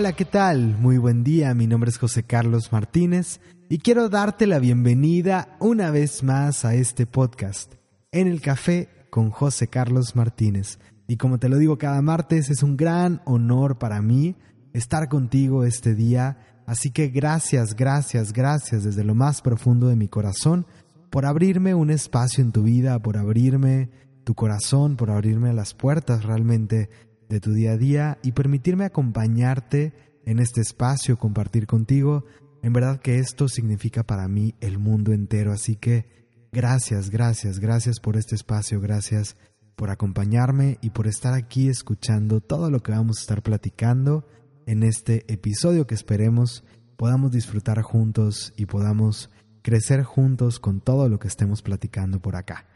Hola, ¿qué tal? Muy buen día, mi nombre es José Carlos Martínez y quiero darte la bienvenida una vez más a este podcast, En el Café con José Carlos Martínez. Y como te lo digo cada martes, es un gran honor para mí estar contigo este día, así que gracias, gracias, gracias desde lo más profundo de mi corazón por abrirme un espacio en tu vida, por abrirme tu corazón, por abrirme las puertas realmente de tu día a día y permitirme acompañarte en este espacio, compartir contigo. En verdad que esto significa para mí el mundo entero, así que gracias, gracias, gracias por este espacio, gracias por acompañarme y por estar aquí escuchando todo lo que vamos a estar platicando en este episodio que esperemos podamos disfrutar juntos y podamos crecer juntos con todo lo que estemos platicando por acá.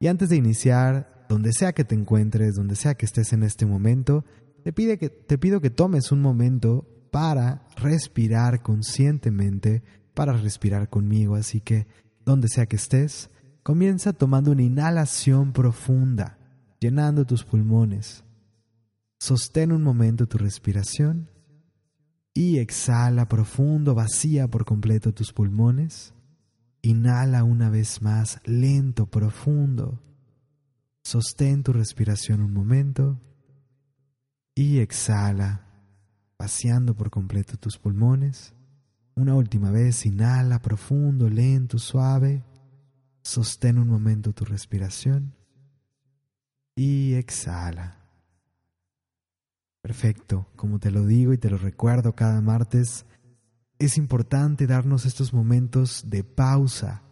Y antes de iniciar, donde sea que te encuentres, donde sea que estés en este momento, te, pide que, te pido que tomes un momento para respirar conscientemente, para respirar conmigo. Así que, donde sea que estés, comienza tomando una inhalación profunda, llenando tus pulmones. Sostén un momento tu respiración y exhala profundo, vacía por completo tus pulmones. Inhala una vez más, lento, profundo. Sostén tu respiración un momento y exhala, vaciando por completo tus pulmones. Una última vez, inhala profundo, lento, suave. Sostén un momento tu respiración y exhala. Perfecto, como te lo digo y te lo recuerdo cada martes, es importante darnos estos momentos de pausa,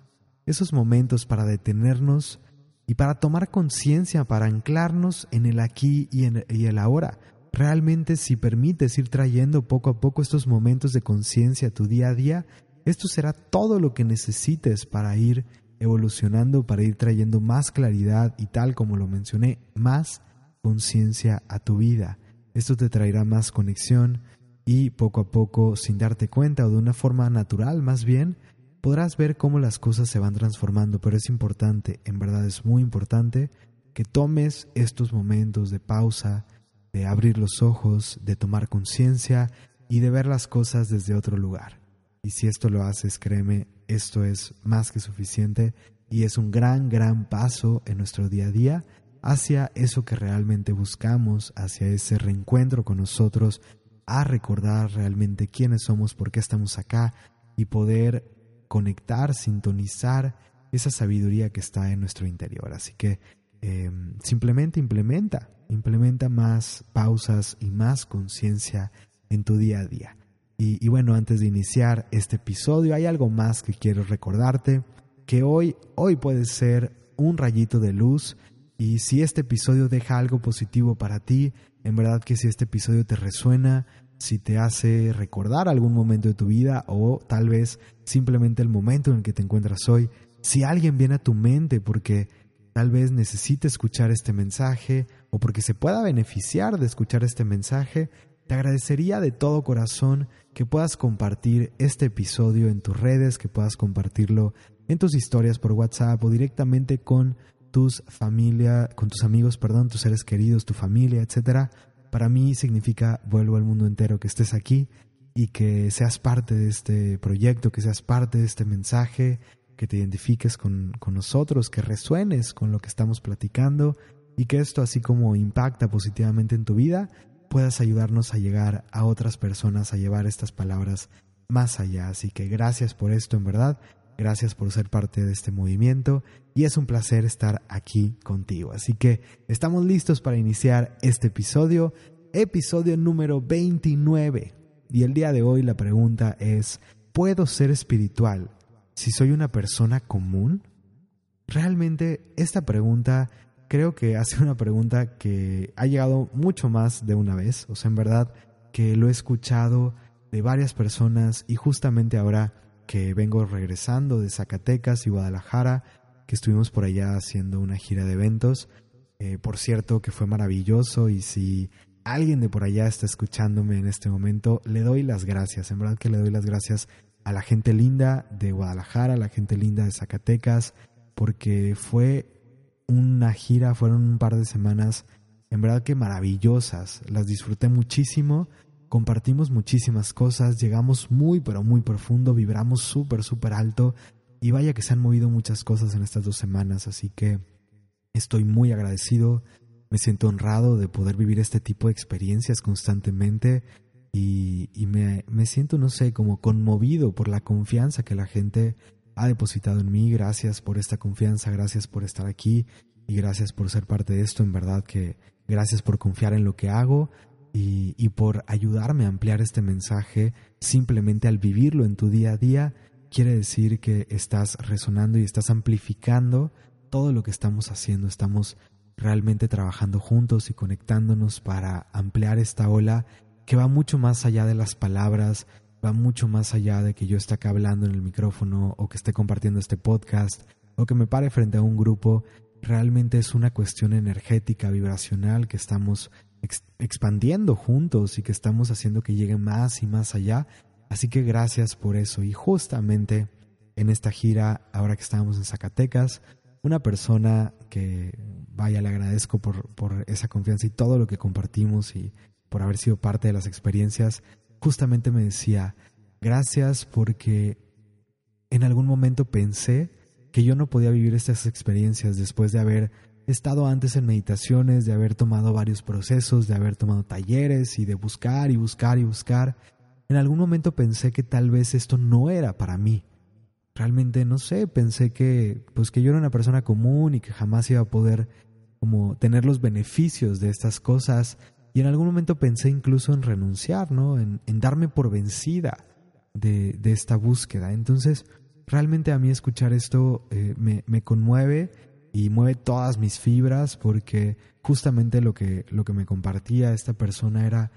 esos momentos para detenernos y para tomar conciencia, para anclarnos en el aquí y, en, el ahora. Realmente si permites ir trayendo poco a poco estos momentos de conciencia a tu día a día, esto será todo lo que necesites para ir evolucionando, para ir trayendo más claridad y tal como lo mencioné, más conciencia a tu vida. Esto te traerá más conexión, y poco a poco, sin darte cuenta o de una forma natural más bien, podrás ver cómo las cosas se van transformando, pero es importante, en verdad es muy importante, que tomes estos momentos de pausa, de abrir los ojos, de tomar conciencia y de ver las cosas desde otro lugar. Y si esto lo haces, créeme, esto es más que suficiente y es un gran, gran paso en nuestro día a día hacia eso que realmente buscamos, hacia ese reencuentro con nosotros, a recordar realmente quiénes somos, por qué estamos acá y poder conectar, sintonizar esa sabiduría que está en nuestro interior. Así que em, simplemente implementa, implementa más pausas y más conciencia en tu día a día. Y, y, bueno, antes de iniciar este episodio, hay algo más que quiero recordarte, que hoy, hoy puede ser un rayito de luz y si este episodio deja algo positivo para ti, en verdad que si este episodio te resuena, si te hace recordar algún momento de tu vida o tal vez simplemente el momento en el que te encuentras hoy, si alguien viene a tu mente porque tal vez necesite escuchar este mensaje o porque se pueda beneficiar de escuchar este mensaje, te agradecería de todo corazón que puedas compartir este episodio en tus redes, que puedas compartirlo en tus historias por WhatsApp o directamente con tus familia, con tus amigos, perdón, tus seres queridos, tu familia, etcétera. Para mí significa vuelvo al mundo entero que estés aquí y que seas parte de este proyecto, que seas parte de este mensaje, que te identifiques con, con nosotros, que resuenes con lo que estamos platicando y que esto, así como impacta positivamente en tu vida, puedas ayudarnos a llegar a otras personas, a llevar estas palabras más allá. Así que gracias por esto, en verdad. Gracias por ser parte de este movimiento y es un placer estar aquí contigo. Así que estamos listos para iniciar este episodio, episodio número 29. Y el día de hoy la pregunta es, ¿puedo ser espiritual si soy una persona común? Realmente esta pregunta creo que hace una pregunta que ha llegado mucho más de una vez. O sea, en verdad que lo he escuchado de varias personas y justamente ahora que vengo regresando de Zacatecas y Guadalajara, que estuvimos por allá haciendo una gira de eventos. Eh, por cierto, que fue maravilloso y si alguien de por allá está escuchándome en este momento, le doy las gracias. En verdad que le doy las gracias a la gente linda de Guadalajara, a la gente linda de Zacatecas, porque fue una gira, fueron un par de semanas, en verdad que maravillosas. Las disfruté muchísimo compartimos muchísimas cosas, llegamos muy pero muy profundo, vibramos súper súper alto y vaya que se han movido muchas cosas en estas dos semanas, así que estoy muy agradecido, me siento honrado de poder vivir este tipo de experiencias constantemente y, me, me siento, no sé, como conmovido por la confianza que la gente ha depositado en mí. Gracias por esta confianza, gracias por estar aquí y gracias por ser parte de esto. En verdad que gracias por confiar en lo que hago y, y por ayudarme a ampliar este mensaje simplemente al vivirlo en tu día a día. Quiere decir que estás resonando y estás amplificando todo lo que estamos haciendo. Estamos realmente trabajando juntos y conectándonos para ampliar esta ola que va mucho más allá de las palabras, va mucho más allá de que yo esté acá hablando en el micrófono o que esté compartiendo este podcast o que me pare frente a un grupo. Realmente es una cuestión energética, vibracional que estamos expandiendo juntos y que estamos haciendo que llegue más y más allá. Así que gracias por eso. Y justamente en esta gira, ahora que estamos en Zacatecas, una persona que, vaya, le agradezco por esa confianza y todo lo que compartimos y por haber sido parte de las experiencias, justamente me decía, gracias porque en algún momento pensé que yo no podía vivir estas experiencias después de haber estado antes en meditaciones, de haber tomado varios procesos, de haber tomado talleres y de buscar y buscar y buscar. En algún momento pensé que tal vez esto no era para mí. Realmente no sé, pensé que pues que yo era una persona común y que jamás iba a poder como tener los beneficios de estas cosas y en algún momento pensé incluso en renunciar, ¿no? En, darme por vencida de, esta búsqueda. Entonces, realmente a mí escuchar esto eh, me, conmueve y mueve todas mis fibras porque justamente lo que, lo que me compartía esta persona era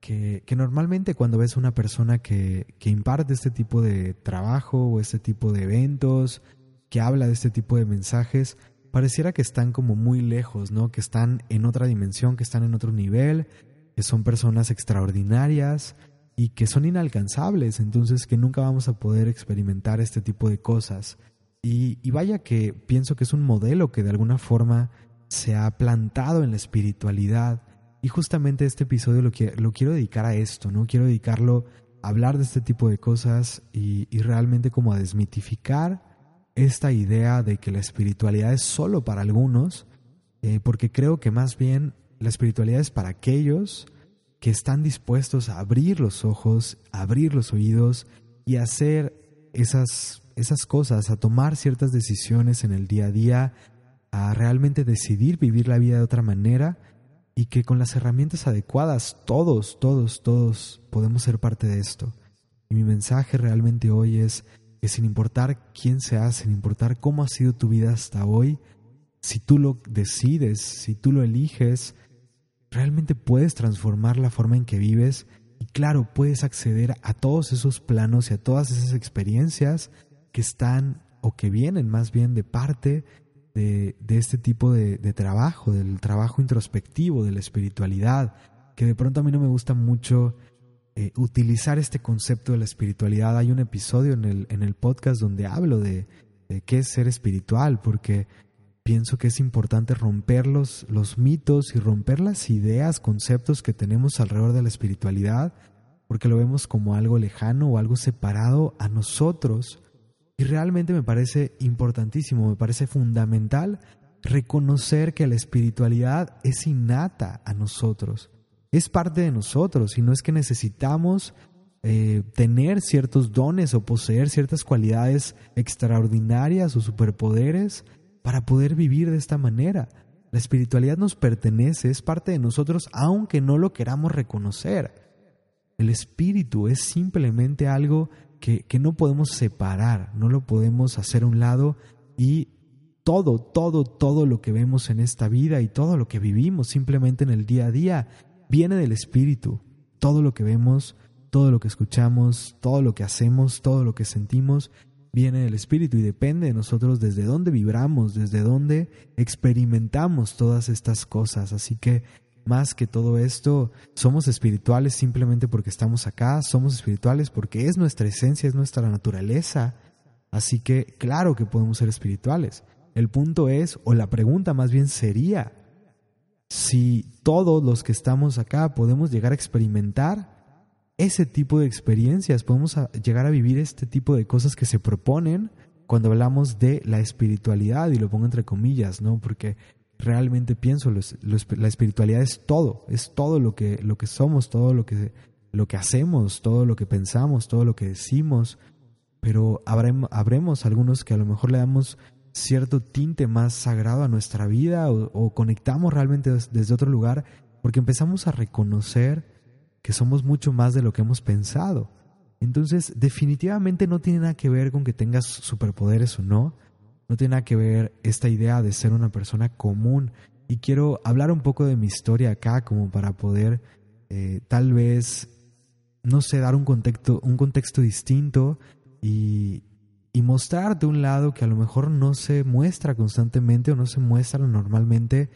que, que normalmente cuando ves una persona que, que imparte este tipo de trabajo o este tipo de eventos, que habla de este tipo de mensajes, pareciera que están como muy lejos, ¿no? Que están en otra dimensión, que están en otro nivel, que son personas extraordinarias y que son inalcanzables, entonces que nunca vamos a poder experimentar este tipo de cosas. Y, vaya que pienso que es un modelo que de alguna forma se ha plantado en la espiritualidad. Y justamente este episodio lo, lo quiero dedicar a esto, ¿no? Quiero dedicarlo a hablar de este tipo de cosas y, y realmente como a desmitificar esta idea de que la espiritualidad es solo para algunos, eh, porque creo que más bien la espiritualidad es para aquellos que están dispuestos a abrir los ojos, abrir los oídos y hacer esas, esas cosas, a tomar ciertas decisiones en el día a día, a realmente decidir vivir la vida de otra manera y que con las herramientas adecuadas todos, todos, todos podemos ser parte de esto. Y mi mensaje realmente hoy es que sin importar quién seas, sin importar cómo ha sido tu vida hasta hoy, si tú lo decides, si tú lo eliges, realmente puedes transformar la forma en que vives y claro, puedes acceder a todos esos planos y a todas esas experiencias que están o que vienen más bien de parte de, este tipo de, de, trabajo, del trabajo introspectivo, de la espiritualidad, que de pronto a mí no me gusta mucho eh, utilizar este concepto de la espiritualidad. Hay un episodio en el, en el podcast donde hablo de, qué es ser espiritual, porque pienso que es importante romper los, los mitos y romper las ideas, conceptos que tenemos alrededor de la espiritualidad, porque lo vemos como algo lejano o algo separado a nosotros. Y realmente me parece importantísimo, me parece fundamental reconocer que la espiritualidad es innata a nosotros es parte de nosotros y no es que necesitamos eh, tener ciertos dones o poseer ciertas cualidades extraordinarias o superpoderes para poder vivir de esta manera. La espiritualidad nos pertenece, es parte de nosotros, aunque no lo queramos reconocer. El espíritu es simplemente algo que, no podemos separar, no lo podemos hacer a un lado y todo, todo, todo lo que vemos en esta vida y todo lo que vivimos simplemente en el día a día viene del Espíritu. Todo lo que vemos, todo lo que escuchamos, todo lo que hacemos, todo lo que sentimos, viene del Espíritu y depende de nosotros desde dónde vibramos, desde dónde experimentamos todas estas cosas. Así que más que todo esto, somos espirituales simplemente porque estamos acá, somos espirituales porque es nuestra esencia, es nuestra naturaleza. Así que claro que podemos ser espirituales. El punto es, o la pregunta más bien sería, si todos los que estamos acá podemos llegar a experimentar ese tipo de experiencias, podemos llegar a vivir este tipo de cosas que se proponen cuando hablamos de la espiritualidad, y lo pongo entre comillas, ¿no? Porque realmente pienso, la espiritualidad es todo, es todo lo que, lo que somos, todo lo que, lo que hacemos, todo lo que pensamos, todo lo que decimos, pero habremos, algunos que a lo mejor le damos cierto tinte más sagrado a nuestra vida o, conectamos realmente desde otro lugar porque empezamos a reconocer que somos mucho más de lo que hemos pensado. Entonces, definitivamente no tiene nada que ver con que tengas superpoderes o no. No tiene nada que ver esta idea de ser una persona común. Y quiero hablar un poco de mi historia acá como para poder eh, tal vez, no sé, dar un contexto, un contexto distinto y, y mostrar de un lado que a lo mejor no se muestra constantemente o no se muestra normalmente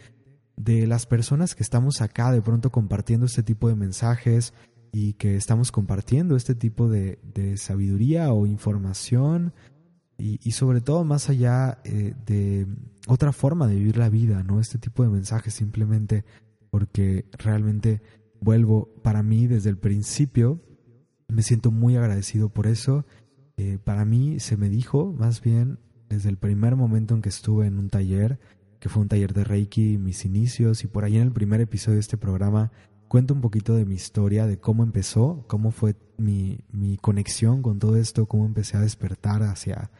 de las personas que estamos acá de pronto compartiendo este tipo de mensajes y que estamos compartiendo este tipo de, sabiduría o información y, sobre todo más allá eh, de otra forma de vivir la vida, ¿no? Este tipo de mensajes simplemente porque realmente vuelvo para mí desde el principio, me siento muy agradecido por eso. Eh, para mí se me dijo, más bien desde el primer momento en que estuve en un taller, que fue un taller de Reiki, mis inicios, y por ahí en el primer episodio de este programa cuento un poquito de mi historia, de cómo empezó, cómo fue mi, mi conexión con todo esto, cómo empecé a despertar hacia,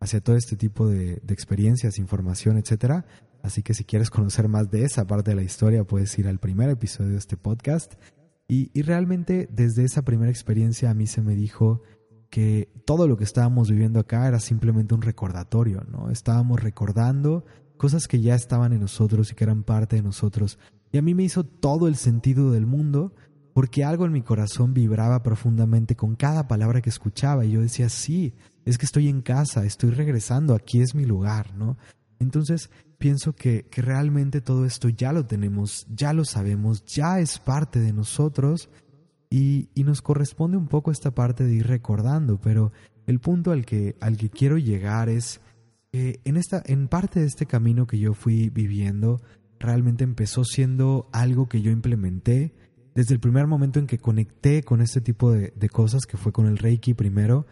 hacia todo este tipo de, de experiencias, información, etc. Así que si quieres conocer más de esa parte de la historia, puedes ir al primer episodio de este podcast. Y, y realmente desde esa primera experiencia a mí se me dijo que todo lo que estábamos viviendo acá era simplemente un recordatorio, ¿no? Estábamos recordando cosas que ya estaban en nosotros y que eran parte de nosotros. Y a mí me hizo todo el sentido del mundo porque algo en mi corazón vibraba profundamente con cada palabra que escuchaba y yo decía, sí, es que estoy en casa, estoy regresando, aquí es mi lugar, ¿no? Entonces pienso que, que realmente todo esto ya lo tenemos, ya lo sabemos, ya es parte de nosotros y, y nos corresponde un poco esta parte de ir recordando, pero el punto al que, al que quiero llegar es en, esta, en parte de este camino que yo fui viviendo, realmente empezó siendo algo que yo implementé desde el primer momento en que conecté con este tipo de, de cosas, que fue con el Reiki primero,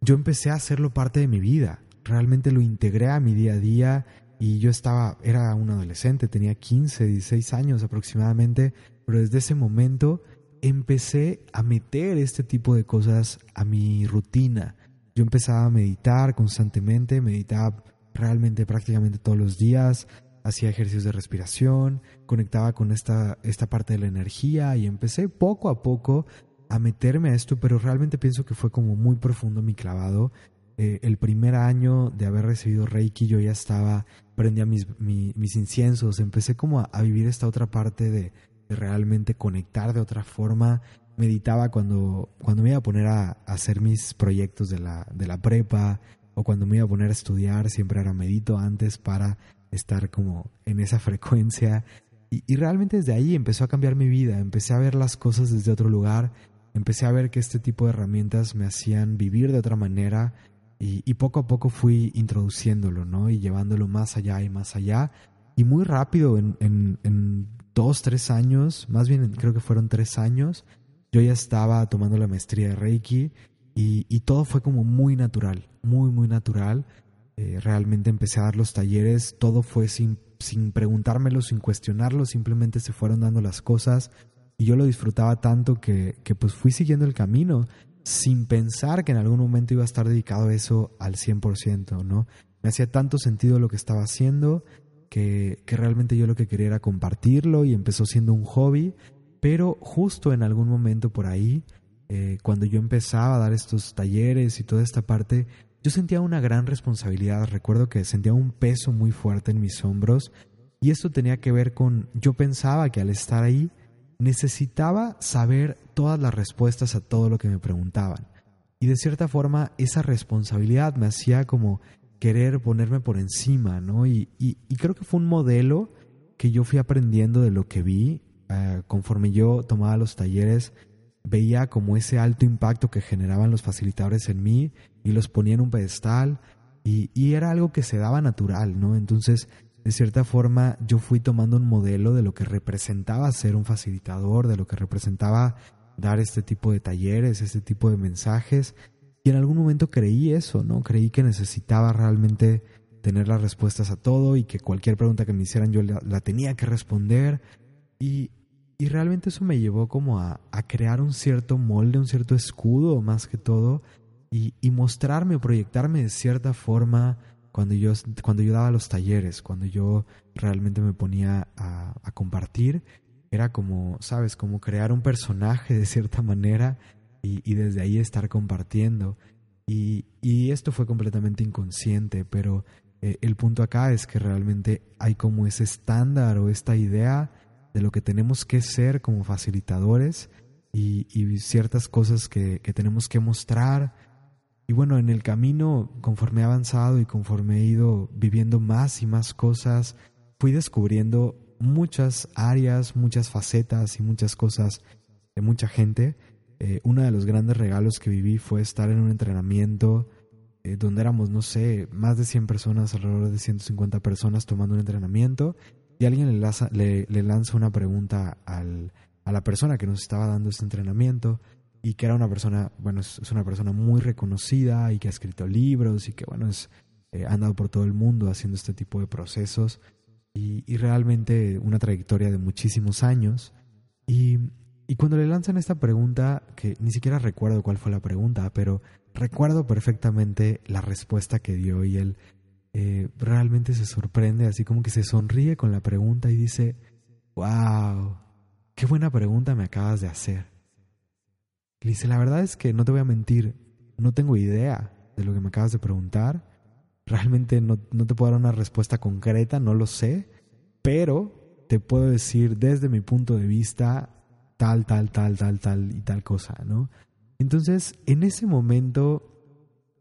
yo empecé a hacerlo parte de mi vida. Realmente lo integré a mi día a día y yo estaba, era un adolescente, tenía 15, 16 años aproximadamente, pero desde ese momento empecé a meter este tipo de cosas a mi rutina. Yo empezaba a meditar constantemente, meditaba realmente prácticamente todos los días, hacía ejercicios de respiración, conectaba con esta, esta parte de la energía y empecé poco a poco a meterme a esto, pero realmente pienso que fue como muy profundo mi clavado. Eh, el primer año de haber recibido Reiki yo ya estaba, prendía mis, mis, inciensos, empecé como a, vivir esta otra parte de, realmente conectar de otra forma meditaba cuando, cuando me iba a poner a, hacer mis proyectos de la, de la prepa o cuando me iba a poner a estudiar, siempre era medito antes para estar como en esa frecuencia. Y, y, realmente desde ahí empezó a cambiar mi vida, empecé a ver las cosas desde otro lugar, empecé a ver que este tipo de herramientas me hacían vivir de otra manera y, y poco a poco fui introduciéndolo, ¿no? Y llevándolo más allá y más allá. Y muy rápido, en, en, en dos, tres años, más bien creo que fueron tres años, yo ya estaba tomando la maestría de Reiki y, todo fue como muy natural, muy, muy natural. Eh, realmente empecé a dar los talleres, todo fue sin, sin preguntármelo, sin cuestionarlo, simplemente se fueron dando las cosas y yo lo disfrutaba tanto que, que pues fui siguiendo el camino sin pensar que en algún momento iba a estar dedicado a eso al 100%, ¿no? Me hacía tanto sentido lo que estaba haciendo que, que realmente yo lo que quería era compartirlo y empezó siendo un hobby pero justo en algún momento por ahí, eh, cuando yo empezaba a dar estos talleres y toda esta parte, yo sentía una gran responsabilidad. Recuerdo que sentía un peso muy fuerte en mis hombros y esto tenía que ver con, yo pensaba que al estar ahí necesitaba saber todas las respuestas a todo lo que me preguntaban. Y de cierta forma esa responsabilidad me hacía como querer ponerme por encima, ¿no? Y, y, creo que fue un modelo que yo fui aprendiendo de lo que vi eh, conforme yo tomaba los talleres, veía como ese alto impacto que generaban los facilitadores en mí y los ponía en un pedestal y, era algo que se daba natural, ¿no? Entonces, de cierta forma, yo fui tomando un modelo de lo que representaba ser un facilitador, de lo que representaba dar este tipo de talleres, este tipo de mensajes. Y en algún momento creí eso, ¿no? Creí que necesitaba realmente tener las respuestas a todo y que cualquier pregunta que me hicieran yo la, tenía que responder. Y, y, realmente eso me llevó como a, a, crear un cierto molde, un cierto escudo más que todo, y, y mostrarme proyectarme de cierta forma cuando yo, cuando yo daba los talleres, cuando yo realmente me ponía a, compartir era como, sabes, como crear un personaje de cierta manera y, desde ahí estar compartiendo. Y, esto fue completamente inconsciente, pero eh, el punto acá es que realmente hay como ese estándar o esta idea de lo que tenemos que ser como facilitadores y, ciertas cosas que, que, tenemos que mostrar. Y bueno, en el camino, conforme he avanzado y conforme he ido viviendo más y más cosas, fui descubriendo muchas áreas, muchas facetas y muchas cosas de mucha gente. Eh, uno de los grandes regalos que viví fue estar en un entrenamiento eh, donde éramos, no sé, más de 100 personas, alrededor de 150 personas tomando un entrenamiento y alguien le, le, lanza una pregunta al, a la persona que nos estaba dando este entrenamiento y que era una persona, bueno, es, una persona muy reconocida y que ha escrito libros y que, bueno, es, eh, ha andado por todo el mundo haciendo este tipo de procesos y, realmente una trayectoria de muchísimos años. Y, y cuando le lanzan esta pregunta, que ni siquiera recuerdo cuál fue la pregunta, pero recuerdo perfectamente la respuesta que dio y él eh, realmente se sorprende, así como que se sonríe con la pregunta y dice, wow, qué buena pregunta me acabas de hacer. Le dice, la verdad es que no te voy a mentir, no tengo idea de lo que me acabas de preguntar, Realmente no, te puedo dar una respuesta concreta, no lo sé, pero te puedo decir desde mi punto de vista tal, tal, tal, tal, tal y tal cosa, ¿no? Entonces, en ese momento,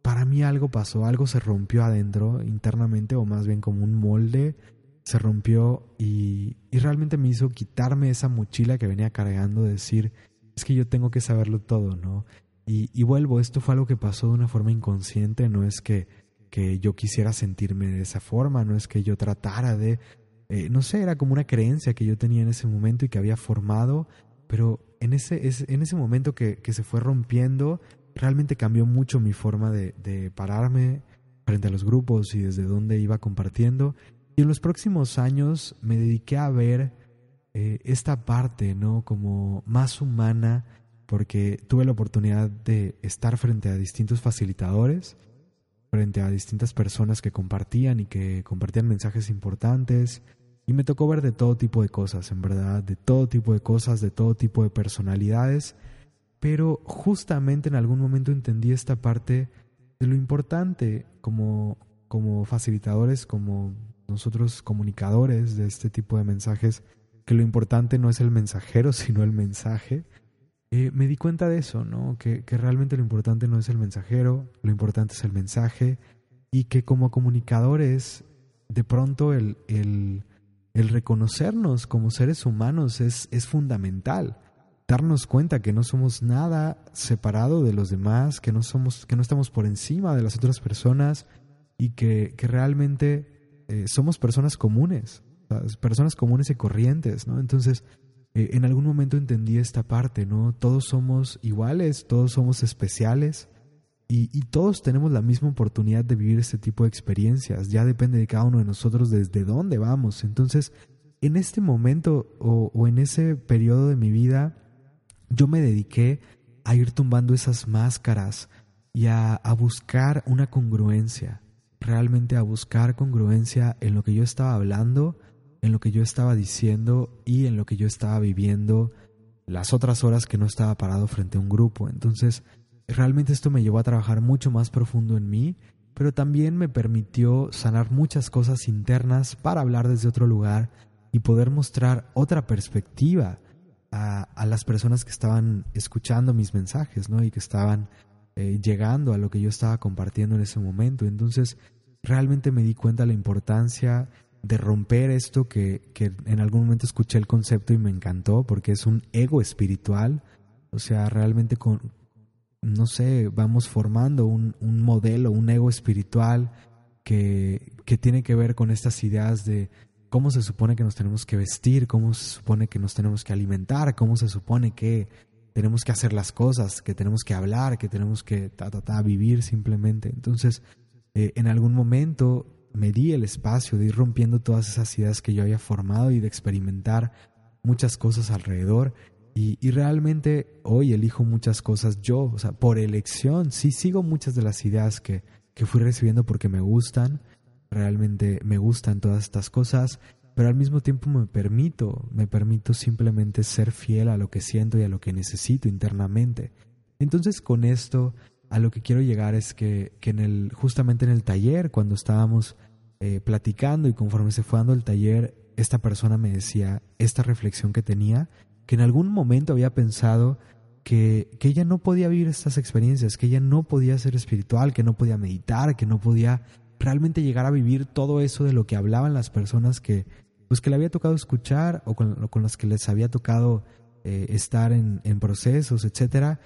para mí algo pasó, algo se rompió adentro internamente, o más bien como un molde, se rompió y, y realmente me hizo quitarme esa mochila que venía cargando, de decir, es que yo tengo que saberlo todo, ¿no? Y, y vuelvo, esto fue algo que pasó de una forma inconsciente, no es que que yo quisiera sentirme de esa forma, no es que yo tratara de, eh, no sé, era como una creencia que yo tenía en ese momento y que había formado, pero en ese, en ese momento que, que se fue rompiendo, realmente cambió mucho mi forma de, de, pararme frente a los grupos y desde dónde iba compartiendo. Y en los próximos años me dediqué a ver eh, esta parte, ¿no? Como más humana, porque tuve la oportunidad de estar frente a distintos facilitadores frente a distintas personas que compartían y que compartían mensajes importantes. Y me tocó ver de todo tipo de cosas, en verdad, de todo tipo de cosas, de todo tipo de personalidades. Pero justamente en algún momento entendí esta parte de lo importante como, como facilitadores, como nosotros comunicadores de este tipo de mensajes, que lo importante no es el mensajero, sino el mensaje. Eh, me di cuenta de eso, ¿no? Que, que, realmente lo importante no es el mensajero, lo importante es el mensaje y que como comunicadores, de pronto el, el, el reconocernos como seres humanos es, es fundamental. Darnos cuenta que no somos nada separado de los demás, que no, somos, que no estamos por encima de las otras personas y que, que realmente eh, somos personas comunes, personas comunes y corrientes, ¿no? Entonces, eh, en algún momento entendí esta parte, ¿no? Todos somos iguales, todos somos especiales y, todos tenemos la misma oportunidad de vivir este tipo de experiencias. Ya depende de cada uno de nosotros desde dónde vamos. Entonces, en este momento o, en ese periodo de mi vida, yo me dediqué a ir tumbando esas máscaras y a buscar una congruencia, realmente a buscar congruencia en lo que yo estaba hablando en lo que yo estaba diciendo y en lo que yo estaba viviendo las otras horas que no estaba parado frente a un grupo. Entonces, realmente esto me llevó a trabajar mucho más profundo en mí, pero también me permitió sanar muchas cosas internas para hablar desde otro lugar y poder mostrar otra perspectiva a, las personas que estaban escuchando mis mensajes, ¿no? Y que estaban eh, llegando a lo que yo estaba compartiendo en ese momento. Entonces, realmente me di cuenta de la importancia de romper esto que, que, en algún momento escuché el concepto y me encantó porque es un ego espiritual. O sea, realmente con, no sé, vamos formando un, un modelo, un ego espiritual que, que tiene que ver con estas ideas de cómo se supone que nos tenemos que vestir, cómo se supone que nos tenemos que alimentar, cómo se supone que tenemos que hacer las cosas, que tenemos que hablar, que tenemos que ta, vivir simplemente. Entonces, eh, en algún momento me di el espacio de ir rompiendo todas esas ideas que yo había formado y de experimentar muchas cosas alrededor. Y, y, realmente hoy elijo muchas cosas yo, o sea, por elección. Sí sigo muchas de las ideas que, que fui recibiendo porque me gustan. Realmente me gustan todas estas cosas pero al mismo tiempo me permito, me permito simplemente ser fiel a lo que siento y a lo que necesito internamente. Entonces con esto a lo que quiero llegar es que, que en el, justamente en el taller, cuando estábamos eh, platicando y conforme se fue dando el taller, esta persona me decía esta reflexión que tenía, que en algún momento había pensado que, que ella no podía vivir estas experiencias, que ella no podía ser espiritual, que no podía meditar, que no podía realmente llegar a vivir todo eso de lo que hablaban las personas que, pues que le había tocado escuchar o con, los que les había tocado eh, estar en, procesos, etcétera,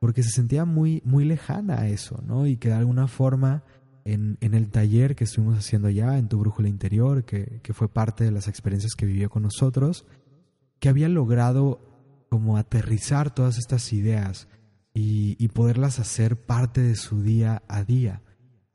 porque se sentía muy, muy lejana a eso, ¿no? Y que de alguna forma en, el taller que estuvimos haciendo allá, en tu brújula interior, que, que fue parte de las experiencias que vivió con nosotros, que había logrado como aterrizar todas estas ideas y, y poderlas hacer parte de su día a día.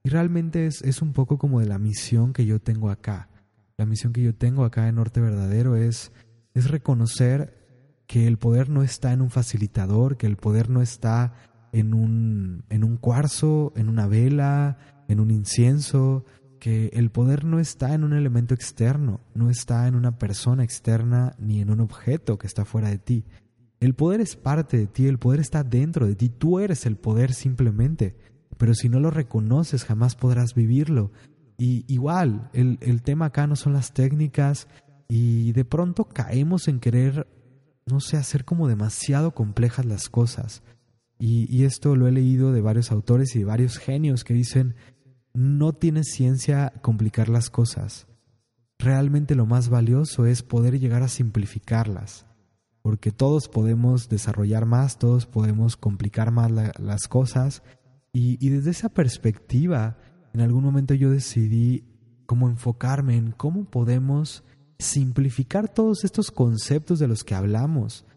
Y realmente es, es un poco como de la misión que yo tengo acá. La misión que yo tengo acá en Norte Verdadero es, es reconocer que el poder no está en un facilitador, que el poder no está en un, en un cuarzo, en una vela, en un incienso, que el poder no está en un elemento externo, no está en una persona externa ni en un objeto que está fuera de ti. El poder es parte de ti, el poder está dentro de ti, tú eres el poder simplemente pero si no lo reconoces jamás podrás vivirlo. Y igual, el, el tema acá no son las técnicas y de pronto caemos en querer, no sé, hacer como demasiado complejas las cosas. Y, y esto lo he leído de varios autores y de varios genios que dicen, no tiene ciencia complicar las cosas. Realmente lo más valioso es poder llegar a simplificarlas, porque todos podemos desarrollar más, todos podemos complicar más las cosas y, desde esa perspectiva, en algún momento yo decidí cómo enfocarme en cómo podemos simplificar todos estos conceptos de los que hablamos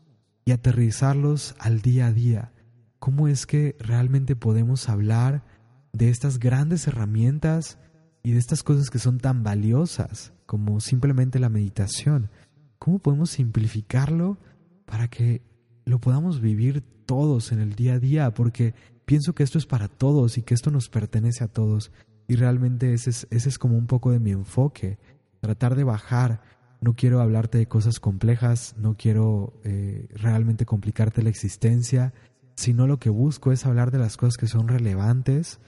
y aterrizarlos al día a día. ¿Cómo es que realmente podemos hablar de estas grandes herramientas y de estas cosas que son tan valiosas como simplemente la meditación? ¿Cómo podemos simplificarlo para que lo podamos vivir todos en el día a día? Porque pienso que esto es para todos y que esto nos pertenece a todos. Y realmente ese es, ese es como un poco de mi enfoque, tratar de bajar. No quiero hablarte de cosas complejas, no quiero eh, realmente complicarte la existencia, sino lo que busco es hablar de las cosas que son relevantes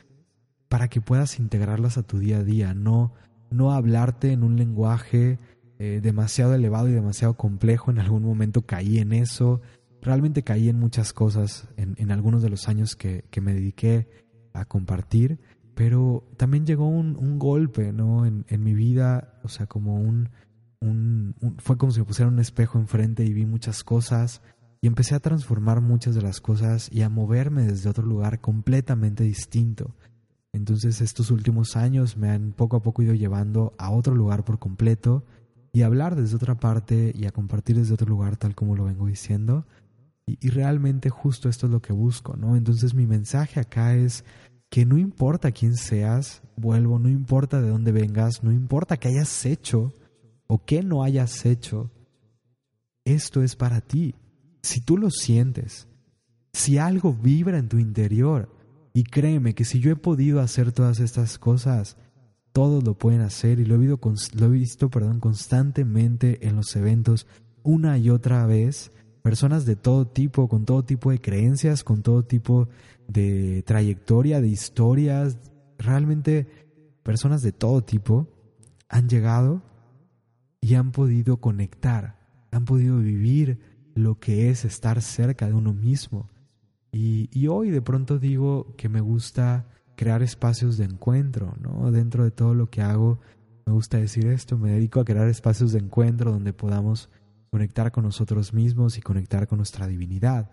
para que puedas integrarlas a tu día a día, no, no hablarte en un lenguaje eh, demasiado elevado y demasiado complejo. En algún momento caí en eso, realmente caí en muchas cosas en, algunos de los años que, me dediqué a compartir, pero también llegó un, golpe, ¿no? En, mi vida, o sea, como un, un, fue como si me pusiera un espejo enfrente y vi muchas cosas y empecé a transformar muchas de las cosas y a moverme desde otro lugar completamente distinto. Entonces estos últimos años me han poco a poco ido llevando a otro lugar por completo y a hablar desde otra parte y a compartir desde otro lugar tal como lo vengo diciendo. Y, realmente justo esto es lo que busco, ¿no? Entonces mi mensaje acá es que no importa quién seas, vuelvo, no importa de dónde vengas, no importa qué hayas hecho o qué no hayas hecho, esto es para ti. Si tú lo sientes, si algo vibra en tu interior, y créeme que si yo he podido hacer todas estas cosas, todos lo pueden hacer y lo he, visto, lo he visto perdón, constantemente en los eventos una y otra vez personas de todo tipo, con todo tipo de creencias, con todo tipo de trayectoria, de historias, realmente personas de todo tipo han llegado y han podido conectar, han podido vivir lo que es estar cerca de uno mismo. Y, hoy de pronto digo que me gusta crear espacios de encuentro, ¿no? Dentro de todo lo que hago, me gusta decir esto, me dedico a crear espacios de encuentro donde podamos conectar con nosotros mismos y conectar con nuestra divinidad,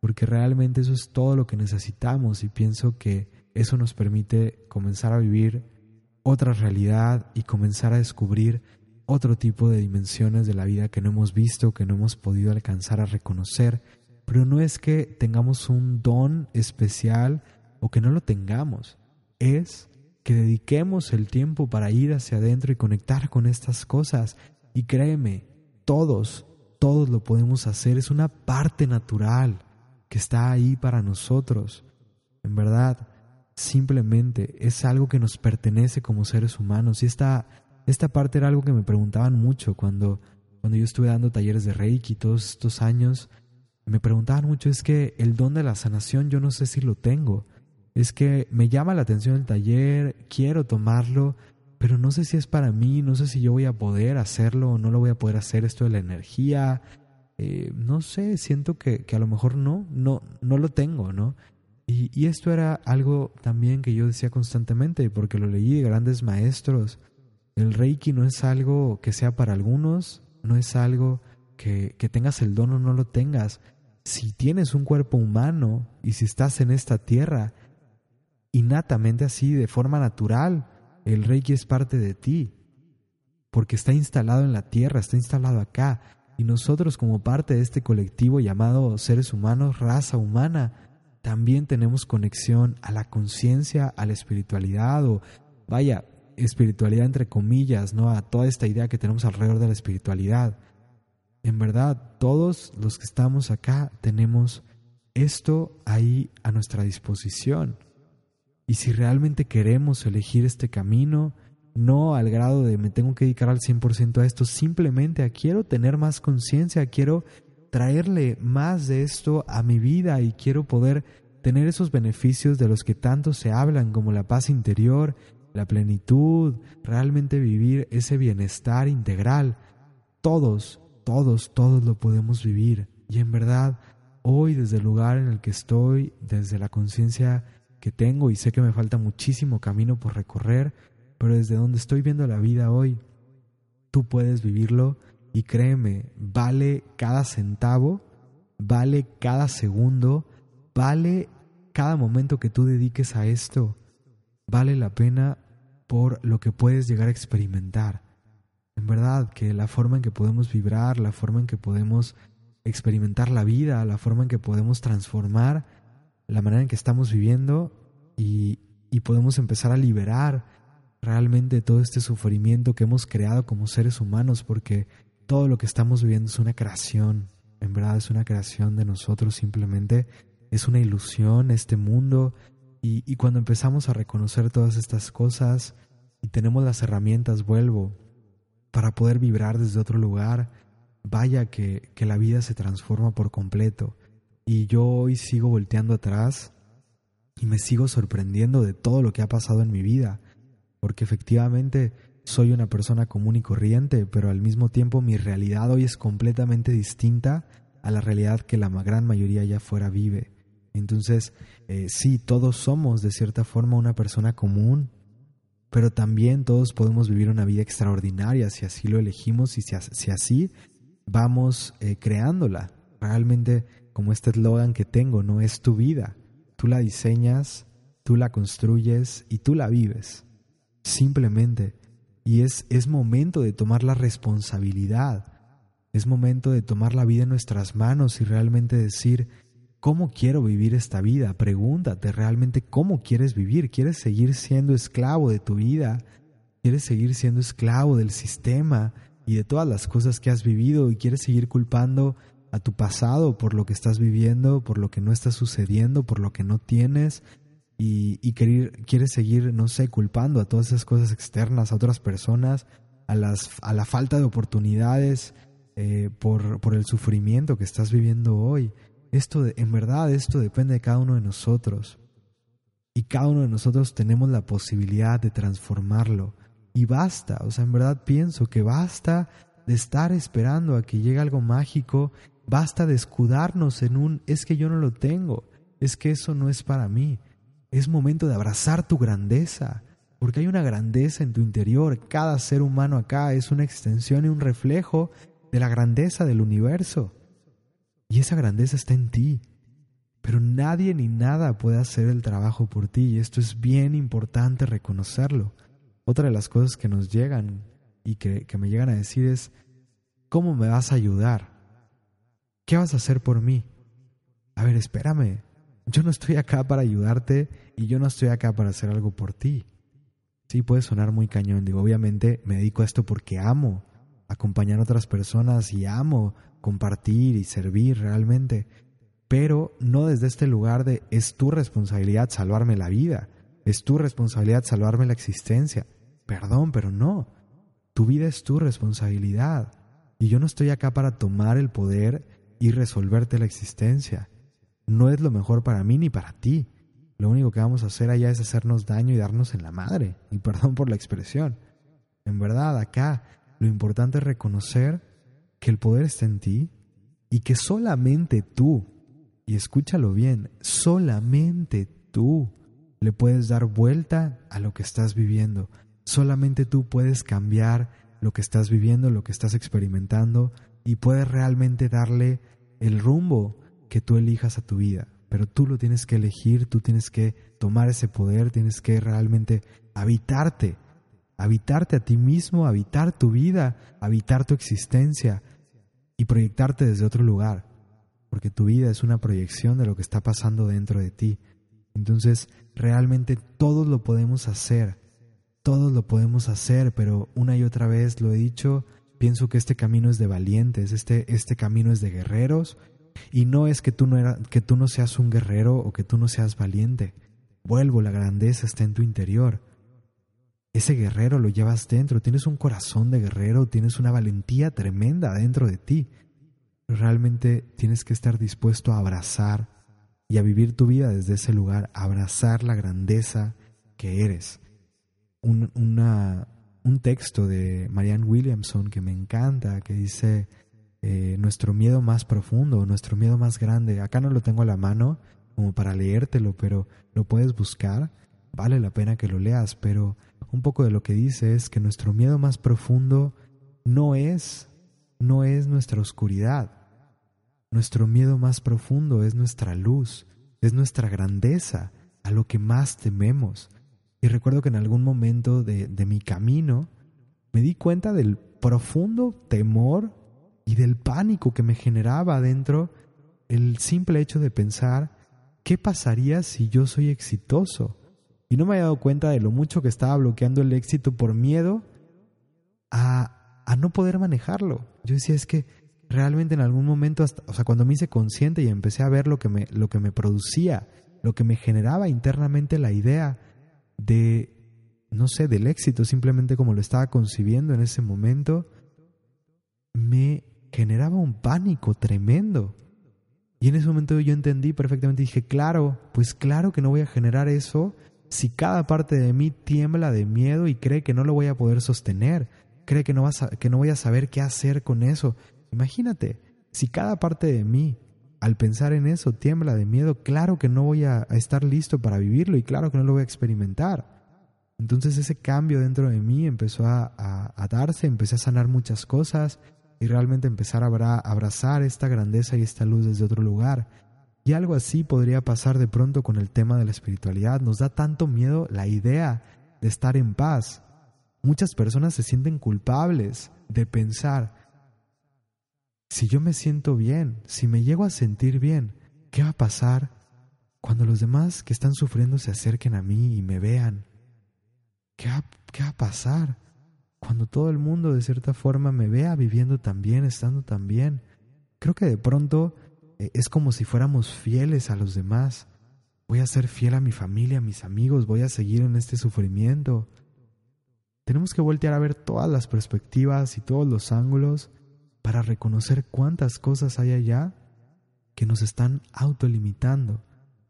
porque realmente eso es todo lo que necesitamos y pienso que eso nos permite comenzar a vivir otra realidad y comenzar a descubrir otro tipo de dimensiones de la vida que no hemos visto, que no hemos podido alcanzar a reconocer, pero no es que tengamos un don especial o que no lo tengamos, es que dediquemos el tiempo para ir hacia adentro y conectar con estas cosas. Y créeme, todos, todos lo podemos hacer, es una parte natural que está ahí para nosotros. En verdad, simplemente es algo que nos pertenece como seres humanos. Y esta, esta parte era algo que me preguntaban mucho cuando, cuando yo estuve dando talleres de Reiki todos estos años. Me preguntaban mucho, es que el don de la sanación yo no sé si lo tengo. Es que me llama la atención el taller, quiero tomarlo, pero no sé si es para mí, no sé si yo voy a poder hacerlo o no lo voy a poder hacer, esto de la energía. Eh, no sé, siento que, que, a lo mejor no, no, no lo tengo, ¿no? Y, esto era algo también que yo decía constantemente, porque lo leí de grandes maestros. El Reiki no es algo que sea para algunos, no es algo que, que tengas el don o no lo tengas. Si tienes un cuerpo humano y si estás en esta tierra, innatamente así, de forma natural, el Reiki es parte de ti, porque está instalado en la tierra, está instalado acá, y nosotros como parte de este colectivo llamado seres humanos, raza humana, también tenemos conexión a la conciencia, a la espiritualidad o vaya, espiritualidad entre comillas, ¿no? A toda esta idea que tenemos alrededor de la espiritualidad. En verdad, todos los que estamos acá tenemos esto ahí a nuestra disposición. Y si realmente queremos elegir este camino, no al grado de me tengo que dedicar al 100% a esto, simplemente a quiero tener más conciencia, quiero traerle más de esto a mi vida y quiero poder tener esos beneficios de los que tanto se hablan como la paz interior, la plenitud, realmente vivir ese bienestar integral. Todos, todos, todos lo podemos vivir. Y en verdad, hoy desde el lugar en el que estoy, desde la conciencia que tengo y sé que me falta muchísimo camino por recorrer, pero desde donde estoy viendo la vida hoy, tú puedes vivirlo y créeme, vale cada centavo, vale cada segundo, vale cada momento que tú dediques a esto, vale la pena por lo que puedes llegar a experimentar. En verdad que la forma en que podemos vibrar, la forma en que podemos experimentar la vida, la forma en que podemos transformar la manera en que estamos viviendo y, y podemos empezar a liberar realmente todo este sufrimiento que hemos creado como seres humanos, porque todo lo que estamos viviendo es una creación, en verdad es una creación de nosotros simplemente, es una ilusión este mundo y, y cuando empezamos a reconocer todas estas cosas y tenemos las herramientas, vuelvo, para poder vibrar desde otro lugar, vaya que, que la vida se transforma por completo. Y yo hoy sigo volteando atrás y me sigo sorprendiendo de todo lo que ha pasado en mi vida, porque efectivamente soy una persona común y corriente, pero al mismo tiempo mi realidad hoy es completamente distinta a la realidad que la gran mayoría allá afuera vive. Entonces, eh, sí, todos somos de cierta forma una persona común, pero también todos podemos vivir una vida extraordinaria si así lo elegimos y si, así vamos eh, creándola. Realmente, como este eslogan que tengo, no es tu vida. Tú la diseñas, tú la construyes y tú la vives. Simplemente y es, es momento de tomar la responsabilidad. Es momento de tomar la vida en nuestras manos y realmente decir, ¿cómo quiero vivir esta vida? Pregúntate realmente cómo quieres vivir. ¿Quieres seguir siendo esclavo de tu vida? ¿Quieres seguir siendo esclavo del sistema y de todas las cosas que has vivido y quieres seguir culpando a tu pasado por lo que estás viviendo, por lo que no está sucediendo, por lo que no tienes? y, quieres seguir, no sé, culpando a todas esas cosas externas, a otras personas, a, las, a la falta de oportunidades, eh, por, por, el sufrimiento que estás viviendo hoy. Esto, en verdad, esto depende de cada uno de nosotros. Y cada uno de nosotros tenemos la posibilidad de transformarlo. Y basta, o sea, en verdad pienso que basta de estar esperando a que llegue algo mágico, basta de escudarnos en un es que yo no lo tengo, es que eso no es para mí. Es momento de abrazar tu grandeza, porque hay una grandeza en tu interior. Cada ser humano acá es una extensión y un reflejo de la grandeza del universo. Y esa grandeza está en ti. Pero nadie ni nada puede hacer el trabajo por ti y esto es bien importante reconocerlo. Otra de las cosas que nos llegan y que, que me llegan a decir es, ¿cómo me vas a ayudar? ¿Qué vas a hacer por mí? a ver, espérame, yo no estoy acá para ayudarte y yo no estoy acá para hacer algo por ti. Sí, puede sonar muy cañón. Digo, obviamente me dedico a esto porque amo acompañar a otras personas y amo compartir y servir realmente. Pero no desde este lugar de es tu responsabilidad salvarme la vida, es tu responsabilidad salvarme la existencia. Perdón, pero no. Tu vida es tu responsabilidad. Y yo no estoy acá para tomar el poder y resolverte la existencia. No es lo mejor para mí ni para ti. Lo único que vamos a hacer allá es hacernos daño y darnos en la madre. Y perdón por la expresión. En verdad, acá lo importante es reconocer que el poder está en ti y que solamente tú, y escúchalo bien, solamente tú le puedes dar vuelta a lo que estás viviendo. Solamente tú puedes cambiar lo que estás viviendo, lo que estás experimentando y puedes realmente darle el rumbo que tú elijas a tu vida. Pero tú lo tienes que elegir, tú tienes que tomar ese poder, tienes que realmente habitarte habitarte a ti mismo, habitar tu vida, habitar tu existencia y proyectarte desde otro lugar, porque tu vida es una proyección de lo que está pasando dentro de ti. Entonces, realmente todos lo podemos hacer, todos lo podemos hacer, pero una y otra vez lo he dicho, pienso que este camino es de valientes, este, este camino es de guerreros, y no es que tú no, era, que tú no seas un guerrero o que tú no seas valiente. Vuelvo, la grandeza está en tu interior ese guerrero lo llevas dentro, tienes un corazón de guerrero, tienes una valentía tremenda dentro de ti. Realmente tienes que estar dispuesto a abrazar y a vivir tu vida desde ese lugar, abrazar la grandeza que eres. Un, un texto de Marianne Williamson que me encanta, que dice, eh, nuestro miedo más profundo, nuestro miedo más grande, acá no lo tengo a la mano como para leértelo, pero lo puedes buscar, vale la pena que lo leas, pero un poco de lo que dice es que nuestro miedo más profundo no es no es nuestra oscuridad. Nuestro miedo más profundo es nuestra luz, es nuestra grandeza, a lo que más tememos. Y recuerdo que en algún momento de, de mi camino me di cuenta del profundo temor y del pánico que me generaba adentro el simple hecho de pensar, ¿qué pasaría si yo soy exitoso? y no me había dado cuenta de lo mucho que estaba bloqueando el éxito por miedo a, a no poder manejarlo. Yo decía, es que realmente en algún momento, hasta, o sea, cuando me hice consciente y empecé a ver lo que, me, lo que me producía, lo que me generaba internamente la idea de, no sé, del éxito, simplemente como lo estaba concibiendo en ese momento, me generaba un pánico tremendo. Y en ese momento yo entendí perfectamente, dije, claro, pues claro que no voy a generar eso si cada parte de mí tiembla de miedo y cree que no lo voy a poder sostener, cree que no, vas que no voy a saber qué hacer con eso, imagínate, si cada parte de mí al pensar en eso tiembla de miedo, claro que no voy a, estar listo para vivirlo y claro que no lo voy a experimentar. Entonces ese cambio dentro de mí empezó a, darse, empecé a sanar muchas cosas y realmente empezar a abrazar esta grandeza y esta luz desde otro lugar. Y algo así podría pasar de pronto con el tema de la espiritualidad. Nos da tanto miedo la idea de estar en paz. Muchas personas se sienten culpables de pensar, si yo me siento bien, si me llego a sentir bien, ¿qué va a pasar cuando los demás que están sufriendo se acerquen a mí y me vean? ¿Qué va, qué va a pasar cuando todo el mundo de cierta forma me vea viviendo tan bien, estando tan bien? Creo que de pronto eh, es como si fuéramos fieles a los demás. Voy a ser fiel a mi familia, a mis amigos, voy a seguir en este sufrimiento. Tenemos que voltear a ver todas las perspectivas y todos los ángulos para reconocer cuántas cosas hay allá que nos están autolimitando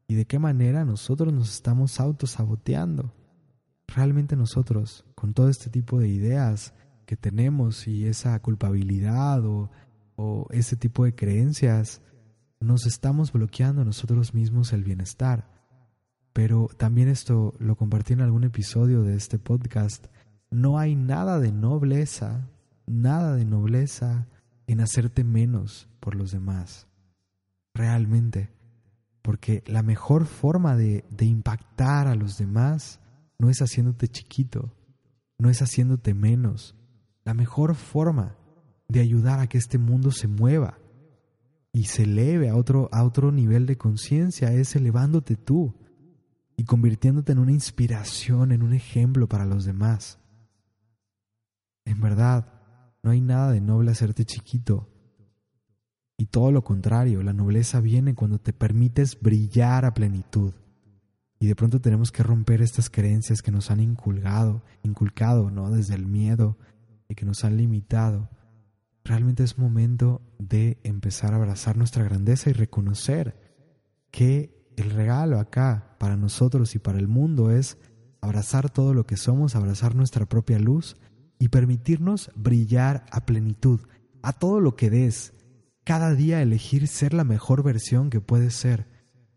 y de qué manera nosotros nos estamos autosaboteando. Realmente nosotros, con todo este tipo de ideas que tenemos y esa culpabilidad o, o ese tipo de creencias, nos estamos bloqueando nosotros mismos el bienestar. Pero también esto lo compartí en algún episodio de este podcast. No hay nada de nobleza, nada de nobleza en hacerte menos por los demás. Realmente. Porque la mejor forma de, de impactar a los demás no es haciéndote chiquito, no es haciéndote menos. La mejor forma de ayudar a que este mundo se mueva y se eleve a otro, a otro nivel de conciencia, es elevándote tú y convirtiéndote en una inspiración, en un ejemplo para los demás. En verdad, no hay nada de noble hacerte chiquito. Y todo lo contrario, la nobleza viene cuando te permites brillar a plenitud. Y de pronto tenemos que romper estas creencias que nos han inculcado, inculcado, ¿no? Desde el miedo y que nos han limitado. Realmente es momento de empezar a abrazar nuestra grandeza y reconocer que el regalo acá para nosotros y para el mundo es abrazar todo lo que somos, abrazar nuestra propia luz y permitirnos brillar a plenitud, a todo lo que des, cada día elegir ser la mejor versión que puedes ser,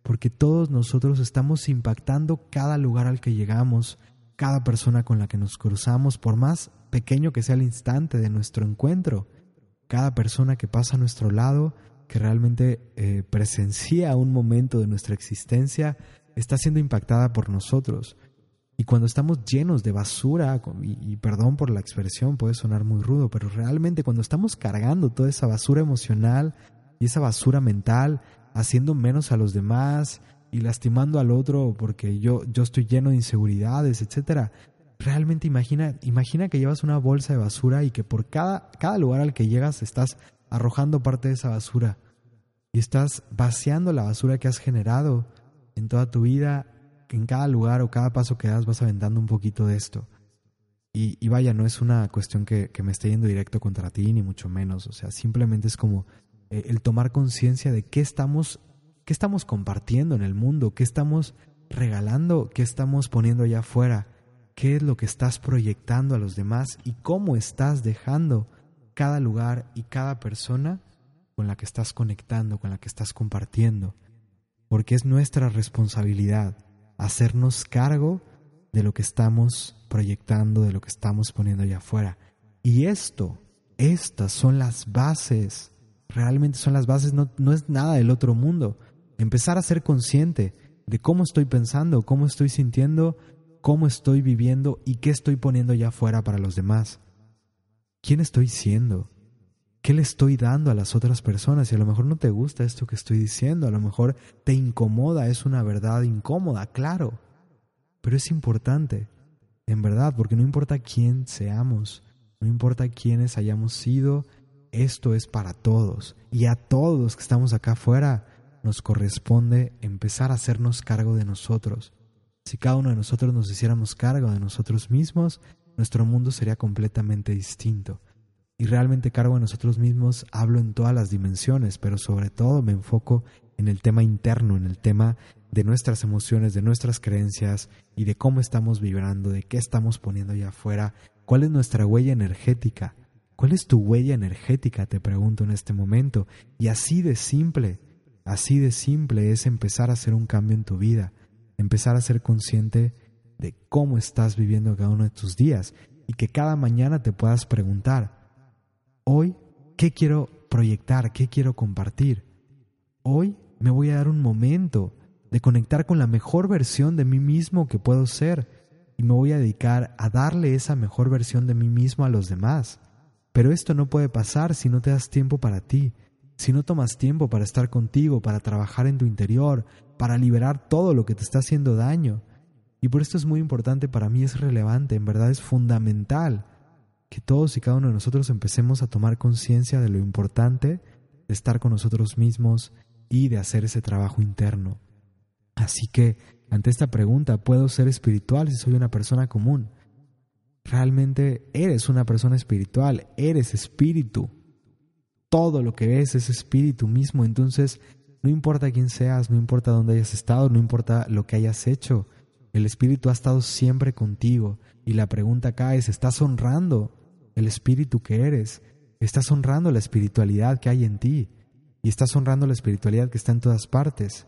porque todos nosotros estamos impactando cada lugar al que llegamos, cada persona con la que nos cruzamos, por más pequeño que sea el instante de nuestro encuentro, cada persona que pasa a nuestro lado, que realmente eh, presencia un momento de nuestra existencia, está siendo impactada por nosotros. Y cuando estamos llenos de basura, y, perdón por la expresión, puede sonar muy rudo, pero realmente cuando estamos cargando toda esa basura emocional y esa basura mental, haciendo menos a los demás y lastimando al otro porque yo, yo estoy lleno de inseguridades, etcétera. Realmente imagina, imagina que llevas una bolsa de basura y que por cada, cada lugar al que llegas estás arrojando parte de esa basura y estás vaciando la basura que has generado en toda tu vida en cada lugar o cada paso que das vas aventando un poquito de esto. Y, vaya, no es una cuestión que, me esté yendo directo contra ti, ni mucho menos. O sea, simplemente es como eh, el tomar conciencia de qué estamos, qué estamos compartiendo en el mundo, qué estamos regalando, qué estamos poniendo allá afuera, qué es lo que estás proyectando a los demás y cómo estás dejando cada lugar y cada persona con la que estás conectando, con la que estás compartiendo. Porque es nuestra responsabilidad hacernos cargo de lo que estamos proyectando, de lo que estamos poniendo allá afuera. Y esto, estas son las bases, realmente son las bases, no, no es nada del otro mundo. Empezar a ser consciente de cómo estoy pensando, cómo estoy sintiendo, cómo estoy viviendo y qué estoy poniendo allá afuera para los demás. ¿Quién estoy siendo? ¿Qué le estoy dando a las otras personas? Y a lo mejor no te gusta esto que estoy diciendo, a lo mejor te incomoda, es una verdad incómoda, claro. Pero es importante, en verdad, porque no importa quién seamos, no importa quiénes hayamos sido, esto es para todos. Y a todos los que estamos acá afuera nos corresponde empezar a hacernos cargo de nosotros. Si cada uno de nosotros nos hiciéramos cargo de nosotros mismos, nuestro mundo sería completamente distinto y realmente cargo a nosotros mismos, hablo en todas las dimensiones, pero sobre todo me enfoco en el tema interno, en el tema de nuestras emociones, de nuestras creencias y de cómo estamos vibrando, de qué estamos poniendo allá afuera, cuál es nuestra huella energética. ¿Cuál es tu huella energética? Te pregunto en este momento. Y así de simple, así de simple es empezar a hacer un cambio en tu vida, empezar a ser consciente de cómo estás viviendo cada uno de tus días y que cada mañana te puedas preguntar, Hoy, ¿qué quiero proyectar? ¿Qué quiero compartir? Hoy me voy a dar un momento de conectar con la mejor versión de mí mismo que puedo ser y me voy a dedicar a darle esa mejor versión de mí mismo a los demás. Pero esto no puede pasar si no te das tiempo para ti, si no tomas tiempo para estar contigo, para trabajar en tu interior, para liberar todo lo que te está haciendo daño. Y por esto es muy importante, para mí es relevante, en verdad es fundamental que todos y cada uno de nosotros empecemos a tomar conciencia de lo importante de estar con nosotros mismos y de hacer ese trabajo interno. Así que, ante esta pregunta, ¿puedo ser espiritual si soy una persona común? Realmente eres una persona espiritual, eres espíritu. Todo lo que ves es espíritu mismo, entonces no importa quién seas, no importa dónde hayas estado, no importa lo que hayas hecho, el espíritu ha estado siempre contigo y la pregunta acá es, ¿estás honrando el espíritu que eres, estás honrando la espiritualidad que hay en ti y estás honrando la espiritualidad que está en todas partes.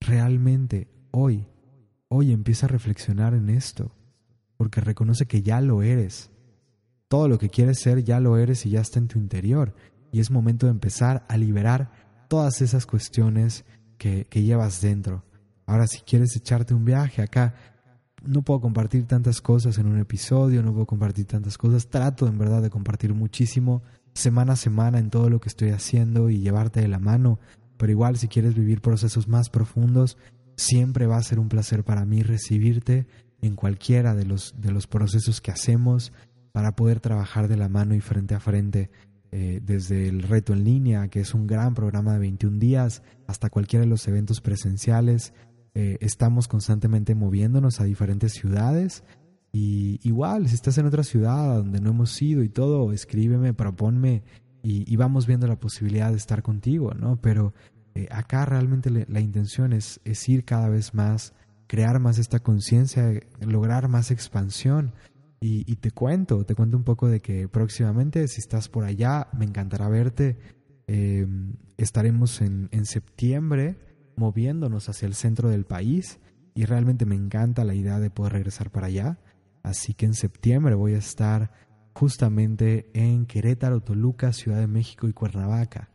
Realmente, hoy, hoy empieza a reflexionar en esto, porque reconoce que ya lo eres. Todo lo que quieres ser ya lo eres y ya está en tu interior. Y es momento de empezar a liberar todas esas cuestiones que, que llevas dentro. Ahora, si quieres echarte un viaje acá, no puedo compartir tantas cosas en un episodio, no puedo compartir tantas cosas. Trato en verdad de compartir muchísimo, semana a semana en todo lo que estoy haciendo y llevarte de la mano, pero igual si quieres vivir procesos más profundos, siempre va a ser un placer para mí recibirte en cualquiera de los, de los procesos que hacemos para poder trabajar de la mano y frente a frente, eh, desde el reto en línea, que es un gran programa de 21 días, hasta cualquiera de los eventos presenciales. Eh, estamos constantemente moviéndonos a diferentes ciudades y igual, si estás en otra ciudad donde no hemos ido y todo, escríbeme, proponme y, y vamos viendo la posibilidad de estar contigo, ¿no? Pero eh, acá realmente la intención es, ir cada vez más, crear más esta conciencia, lograr más expansión. Y, te cuento, te cuento un poco de que próximamente, si estás por allá, me encantará verte. Em, estaremos en, en septiembre moviéndonos hacia el centro del país y realmente me encanta la idea de poder regresar para allá. Así que en septiembre voy a estar justamente en Querétaro, Toluca, Ciudad de México y Cuernavaca.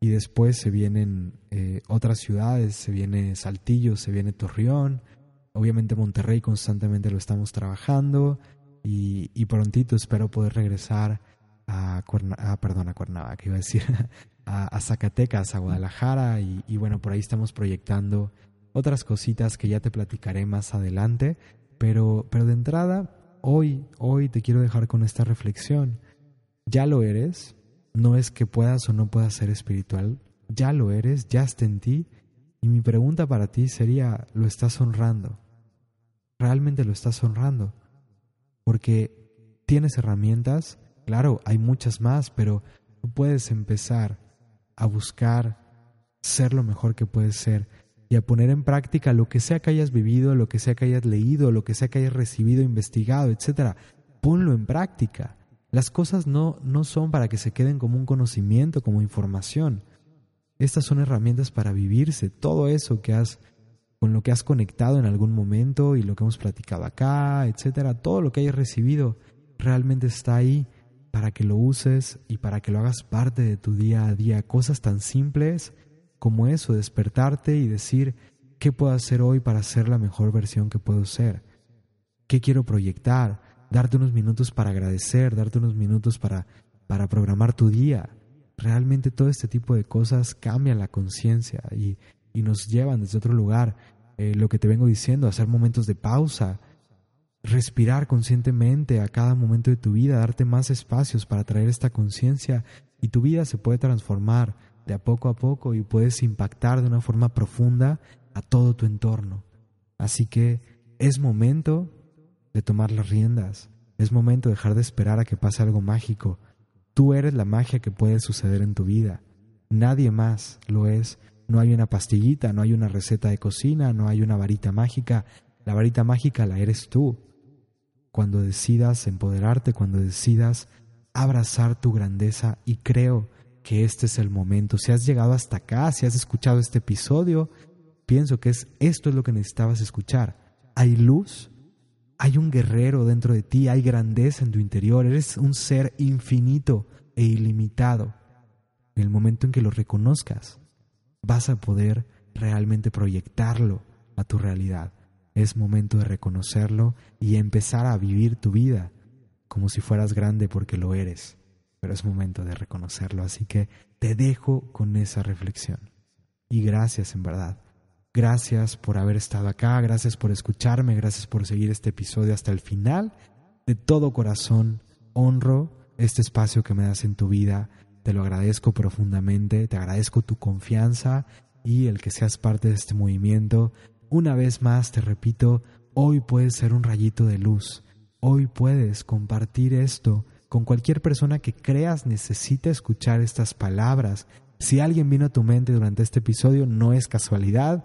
Y después se vienen eh, otras ciudades, se viene Saltillo, se viene Torreón, obviamente Monterrey constantemente lo estamos trabajando y, y prontito espero poder regresar a, ah, perdón, a Cuernavaca, iba a decir, a, Zacatecas, a Guadalajara y, y bueno, por ahí estamos proyectando otras cositas que ya te platicaré más adelante, pero, pero de entrada, hoy, hoy te quiero dejar con esta reflexión. Ya lo eres, no es que puedas o no puedas ser espiritual, ya lo eres, ya está en ti. Y mi pregunta para ti sería, ¿lo estás honrando? ¿Realmente lo estás honrando? Porque tienes herramientas, claro, hay muchas más, pero tú puedes empezar a buscar ser lo mejor que puedes ser y a poner en práctica lo que sea que hayas vivido, lo que sea que hayas leído, lo que sea que hayas recibido, investigado, etc. Ponlo en práctica. Las cosas no, no son para que se queden como un conocimiento, como información. Estas son herramientas para vivirse. Todo eso que has, con lo que has conectado en algún momento y lo que hemos platicado acá, etcétera, todo lo que hayas recibido realmente está ahí para que lo uses y para que lo hagas parte de tu día a día. Cosas tan simples como eso, despertarte y decir, ¿qué puedo hacer hoy para ser la mejor versión que puedo ser? ¿Qué quiero proyectar? darte unos minutos para agradecer, darte unos minutos para, para programar tu día. Realmente todo este tipo de cosas cambian la conciencia y, y, nos llevan desde otro lugar. Eh, lo que te vengo diciendo, hacer momentos de pausa, respirar conscientemente a cada momento de tu vida, darte más espacios para traer esta conciencia y tu vida se puede transformar de a poco a poco y puedes impactar de una forma profunda a todo tu entorno. Así que es momento de tomar las riendas. Es momento de dejar de esperar a que pase algo mágico. Tú eres la magia que puede suceder en tu vida. Nadie más lo es. No hay una pastillita, no hay una receta de cocina, no hay una varita mágica. La varita mágica la eres tú. Cuando decidas empoderarte, cuando decidas abrazar tu grandeza y creo que este es el momento. Si has llegado hasta acá, si has escuchado este episodio, pienso que es esto es lo que necesitabas escuchar. Hay luz, hay un guerrero dentro de ti, hay grandeza en tu interior, eres un ser infinito e ilimitado. En el momento en que lo reconozcas, vas a poder realmente proyectarlo a tu realidad. Es momento de reconocerlo y empezar a vivir tu vida como si fueras grande porque lo eres. Pero es momento de reconocerlo, así que te dejo con esa reflexión. Y gracias en verdad Gracias por haber estado acá, gracias por escucharme, gracias por seguir este episodio hasta el final. De todo corazón, honro este espacio que me das en tu vida, te lo agradezco profundamente, te agradezco tu confianza y el que seas parte de este movimiento. Una vez más, te repito, hoy puedes ser un rayito de luz, hoy puedes compartir esto con cualquier persona que creas necesita escuchar estas palabras, si alguien vino a tu mente durante este episodio, no es casualidad,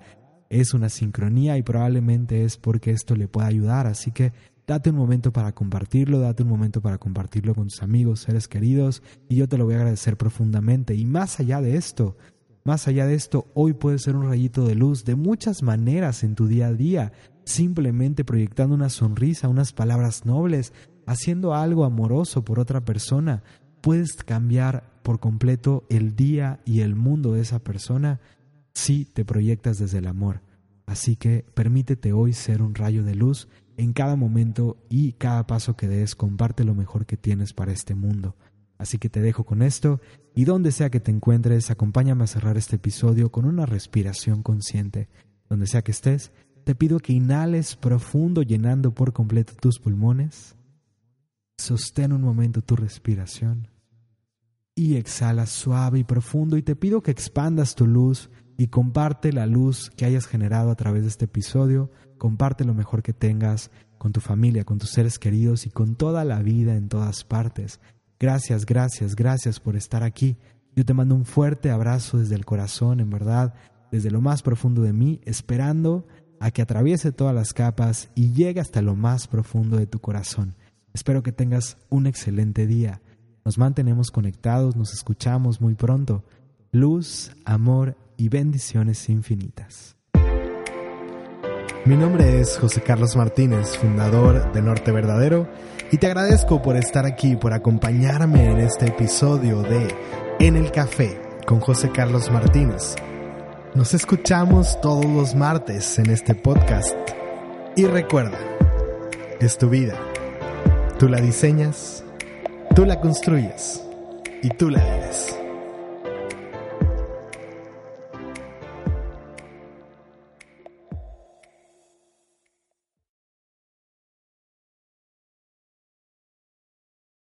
es una sincronía y probablemente es porque esto le pueda ayudar. Así que date un momento para compartirlo, date un momento para compartirlo con tus amigos, seres queridos, y yo te lo voy a agradecer profundamente. Y más allá de esto, más allá de esto, hoy puede ser un rayito de luz de muchas maneras en tu día a día, simplemente proyectando una sonrisa, unas palabras nobles, haciendo algo amoroso por otra persona, puedes cambiar por completo el día y el mundo de esa persona si te proyectas desde el amor. Así que permítete hoy ser un rayo de luz en cada momento y cada paso que des, comparte lo mejor que tienes para este mundo. Así que te dejo con esto y donde sea que te encuentres, acompáñame a cerrar este episodio con una respiración consciente. Donde sea que estés, te pido que inhales profundo llenando por completo tus pulmones. Sostén un momento tu respiración y exhala suave y profundo y te pido que expandas tu luz y comparte la luz que hayas generado a través de este episodio, comparte lo mejor que tengas con tu familia, con tus seres queridos y con toda la vida en todas partes. Gracias, gracias, gracias por estar aquí. Yo te mando un fuerte abrazo desde el corazón, en verdad, desde lo más profundo de mí, esperando a que atraviese todas las capas y llegue hasta lo más profundo de tu corazón. Espero que tengas un excelente día. Nos mantenemos conectados, nos escuchamos muy pronto. Luz, amor y bendiciones infinitas. Mi nombre es José Carlos Martínez, fundador de Norte Verdadero y te agradezco por estar aquí, por acompañarme en este episodio de En el Café con José Carlos Martínez. Nos escuchamos todos los martes en este podcast. Y recuerda, es tu vida. Tú la diseñas, tú la construyes y tú la vives.